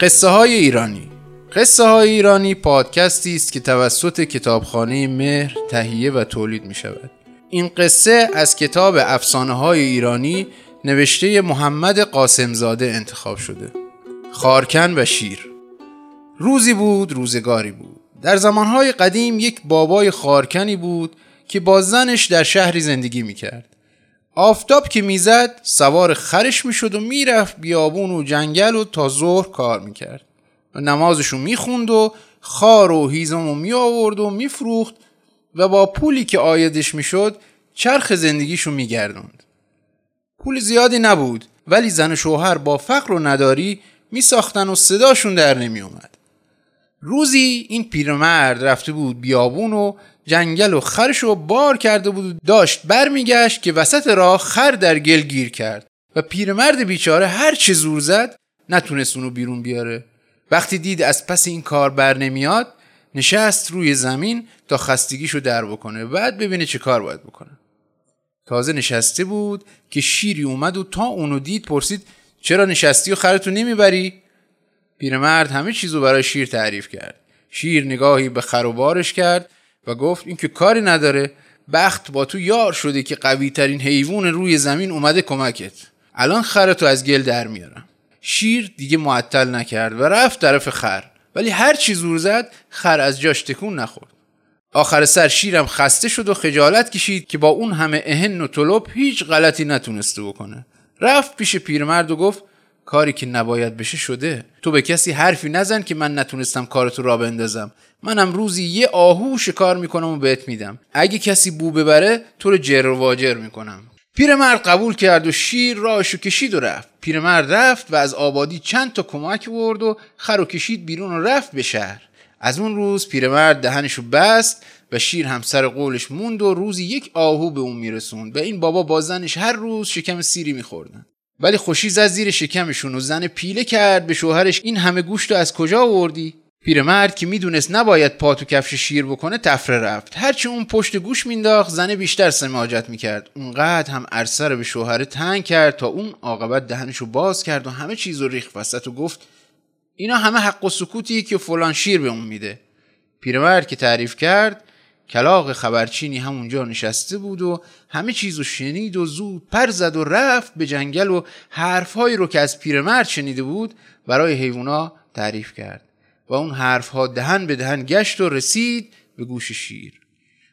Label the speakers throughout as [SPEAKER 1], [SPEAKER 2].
[SPEAKER 1] قصه های ایرانی. قصه های ایرانی پادکستی است که توسط کتابخانه مهر تهیه و تولید می شود این قصه از کتاب افسانه های ایرانی نوشته محمد قاسمزاده انتخاب شده. خارکن و شیر. روزی بود روزگاری بود. در زمانهای قدیم یک بابای خارکنی بود که با زنش در شهری زندگی می‌کرد. آفتاب که می‌زد سوار خرش می‌شد و می‌رفت بیابون و جنگل و تا ظهر کار می‌کرد. و نمازشو می‌خوند و خار و هیزم و می آورد و میفروخت و با پولی که آیدش می‌شد چرخ زندگیشو میگردوند. پول زیادی نبود ولی زن و شوهر با فقر و نداری میساختن و صداشون در نمیومد روزی این پیرمرد رفته بود بیابون و جنگل و خرش رو بار کرده بود و داشت برمیگشت که وسط راه خر در گل گیر کرد. و پیرمرد بیچاره هر چه زور زد نتونست اونو بیرون بیاره. وقتی دید از پس این کار بر نمیاد نشست روی زمین تا خستگیشو در بکنه. بعد ببینه چه کار باید بکنه. تازه نشسته بود که شیری اومد و تا اونو دید پرسید چرا نشستی و خرتو نمی‌بری؟ پیرمرد همه چیزو برای شیر تعریف کرد. شیر نگاهی به خر و بارش کرد و گفت این که کاری نداره. بخت با تو یار شده که قوی ترین حیوان روی زمین اومده کمکت. الان خرتو از گل در میارم. شیر دیگه معطل نکرد و رفت طرف خر. ولی هر چی زور زد خر از جاش تکون نخورد. آخر سر شیرم خسته شد و خجالت کشید که با اون همه اهن و طلب هیچ غلطی نتونسته بکنه. رفت پیش پیرمرد و گفت کاری که نباید بشه شده. تو به کسی حرفی نزن که من نتونستم کارتو را بندازم. منم روزی یه آهو شکار می‌کنم و بهت میدم. اگه کسی بو ببره تو رو جر واجر می‌کنم. پیرمرد قبول کرد و شیر راهشو کشید و رفت. پیرمرد رفت و از آبادی چند تا کمک برد و خر و کشید بیرون و رفت به شهر. از اون روز پیرمرد دهنشو بست و شیر هم سر قولش موند و روزی یک آهو به اون میرسوند. و این بابا با زنش هر روز شکم سیری میخوردن. ولی خوشی زد زیر شکمشون و زن پیله کرد به شوهرش این همه گوشت از کجا آوردی؟ پیرمرد که می‌دونست نباید پا تو کفش شیر بکنه تفره رفت. هرچی اون پشت گوش مینداخت زنه بیشتر سماجت می‌کرد. اونقدر هم عرصه رو به شوهر تنگ کرد تا اون عاقبت دهنشو باز کرد و همه چیز رو ریخ وسط و گفت اینا همه حق و سکوتی که فلان شیر به اون میده. پیرمرد که تعریف کرد کلاق خبرچینی همونجا نشسته بود و همه چیزو شنید و زود پر زد و رفت به جنگل و حرفهایی رو که از پیرمرد شنیده بود برای حیوونا تعریف کرد و اون حرفها دهن به دهن گشت و رسید به گوش شیر.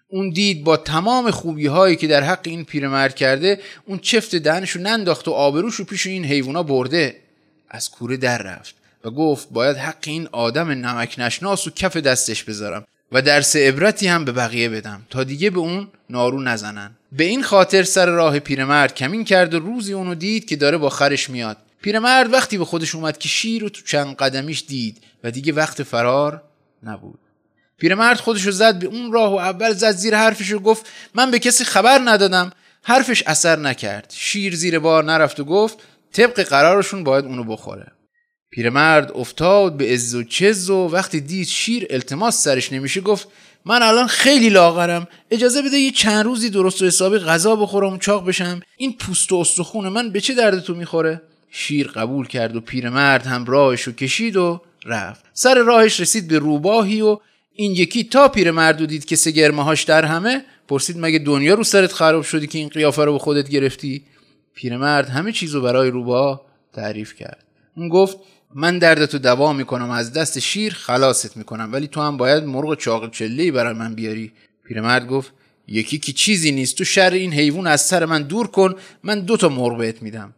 [SPEAKER 1] اون دید با تمام خوبی هایی که در حق این پیرمرد کرده اون چفت دهنشو ننداخت و آبروشو پیش این حیوونا برده. از کوره در رفت و گفت باید حق این آدم نمک نشناس و کف دستش بذارم. و درس عبرتی هم به بقیه بدم تا دیگه به اون نارو نزنن. به این خاطر سر راه پیرمرد کمین کرد و روزی اونو دید که داره با خرش میاد. پیرمرد وقتی به خودش اومد که شیر رو تو چند قدمیش دید و دیگه وقت فرار نبود. پیرمرد خودشو زد به اون راه و اول زد زیر حرفش و گفت من به کسی خبر ندادم. حرفش اثر نکرد. شیر زیر بار نرفت و گفت طبق قرارشون باید اونو بخوره. پیرمرد افتاد به عز و چز و وقتی دید شیر التماس سرش نمیشه گفت من الان خیلی لاغرم اجازه بده یه چند روزی درست و حسابی غذا بخورم چاق بشم. این پوست و استخون من به چه درد تو می‌خوره؟ شیر قبول کرد و پیرمرد هم راهشو کشید و رفت. سر راهش رسید به روباهی و این یکی تا پیرمرد رو دید که هاش در همه پرسید مگه دنیا رو سرت خراب شدی که این قیافه رو به خودت گرفتی؟ پیرمرد همه چیزو برای روباه تعریف کرد. اون گفت من دردتو دوا می‌کنم از دست شیر خلاصت می‌کنم. ولی تو هم باید مرغ چاق چله برای من بیاری. پیرمرد گفت یکی که چیزی نیست. تو شر این حیوان از سر من دور کن من دو تا مرغ بهت میدم.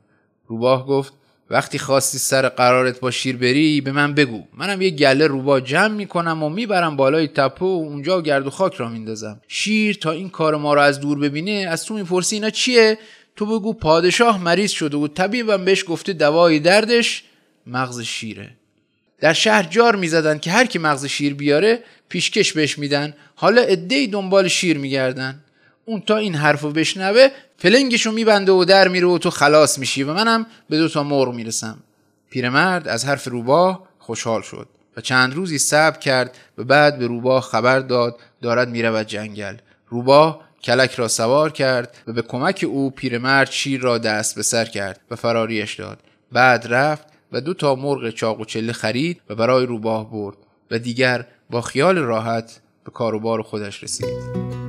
[SPEAKER 1] روباه گفت وقتی خواستی سر قرارت با شیر بری به من بگو. منم یه گله روباه جمع می‌کنم و می‌برم بالای تپه و اونجا گرد و خاک را میندازم. شیر تا این کار ما رو از دور ببینه از تو می‌پرسی اینا چیه؟ تو بگو پادشاه مریض شده و طبیبم بهش گفته دوای دردش مغز شیره. در شهر جار می‌زدن که هر کی مغز شیر بیاره پیشکش بهش میدن. حالا ادهی دنبال شیر میگردن. اون تا این حرفو بشنوه فلنگشو میبنده و در میره و تو خلاص میشی و منم به دو تا مرغ می‌رسم. پیرمرد از حرف روباه خوشحال شد و چند روزی صبر کرد و بعد به روباه خبر داد دارد می‌رود جنگل. روباه کلک را سوار کرد و به کمک او پیرمرد شیر را دست به سر کرد و فراریش داد. بعد رفت و دو تا مرغ چاق و چله خرید و برای روباه برد و دیگر با خیال راحت به کاروبار خودش رسید.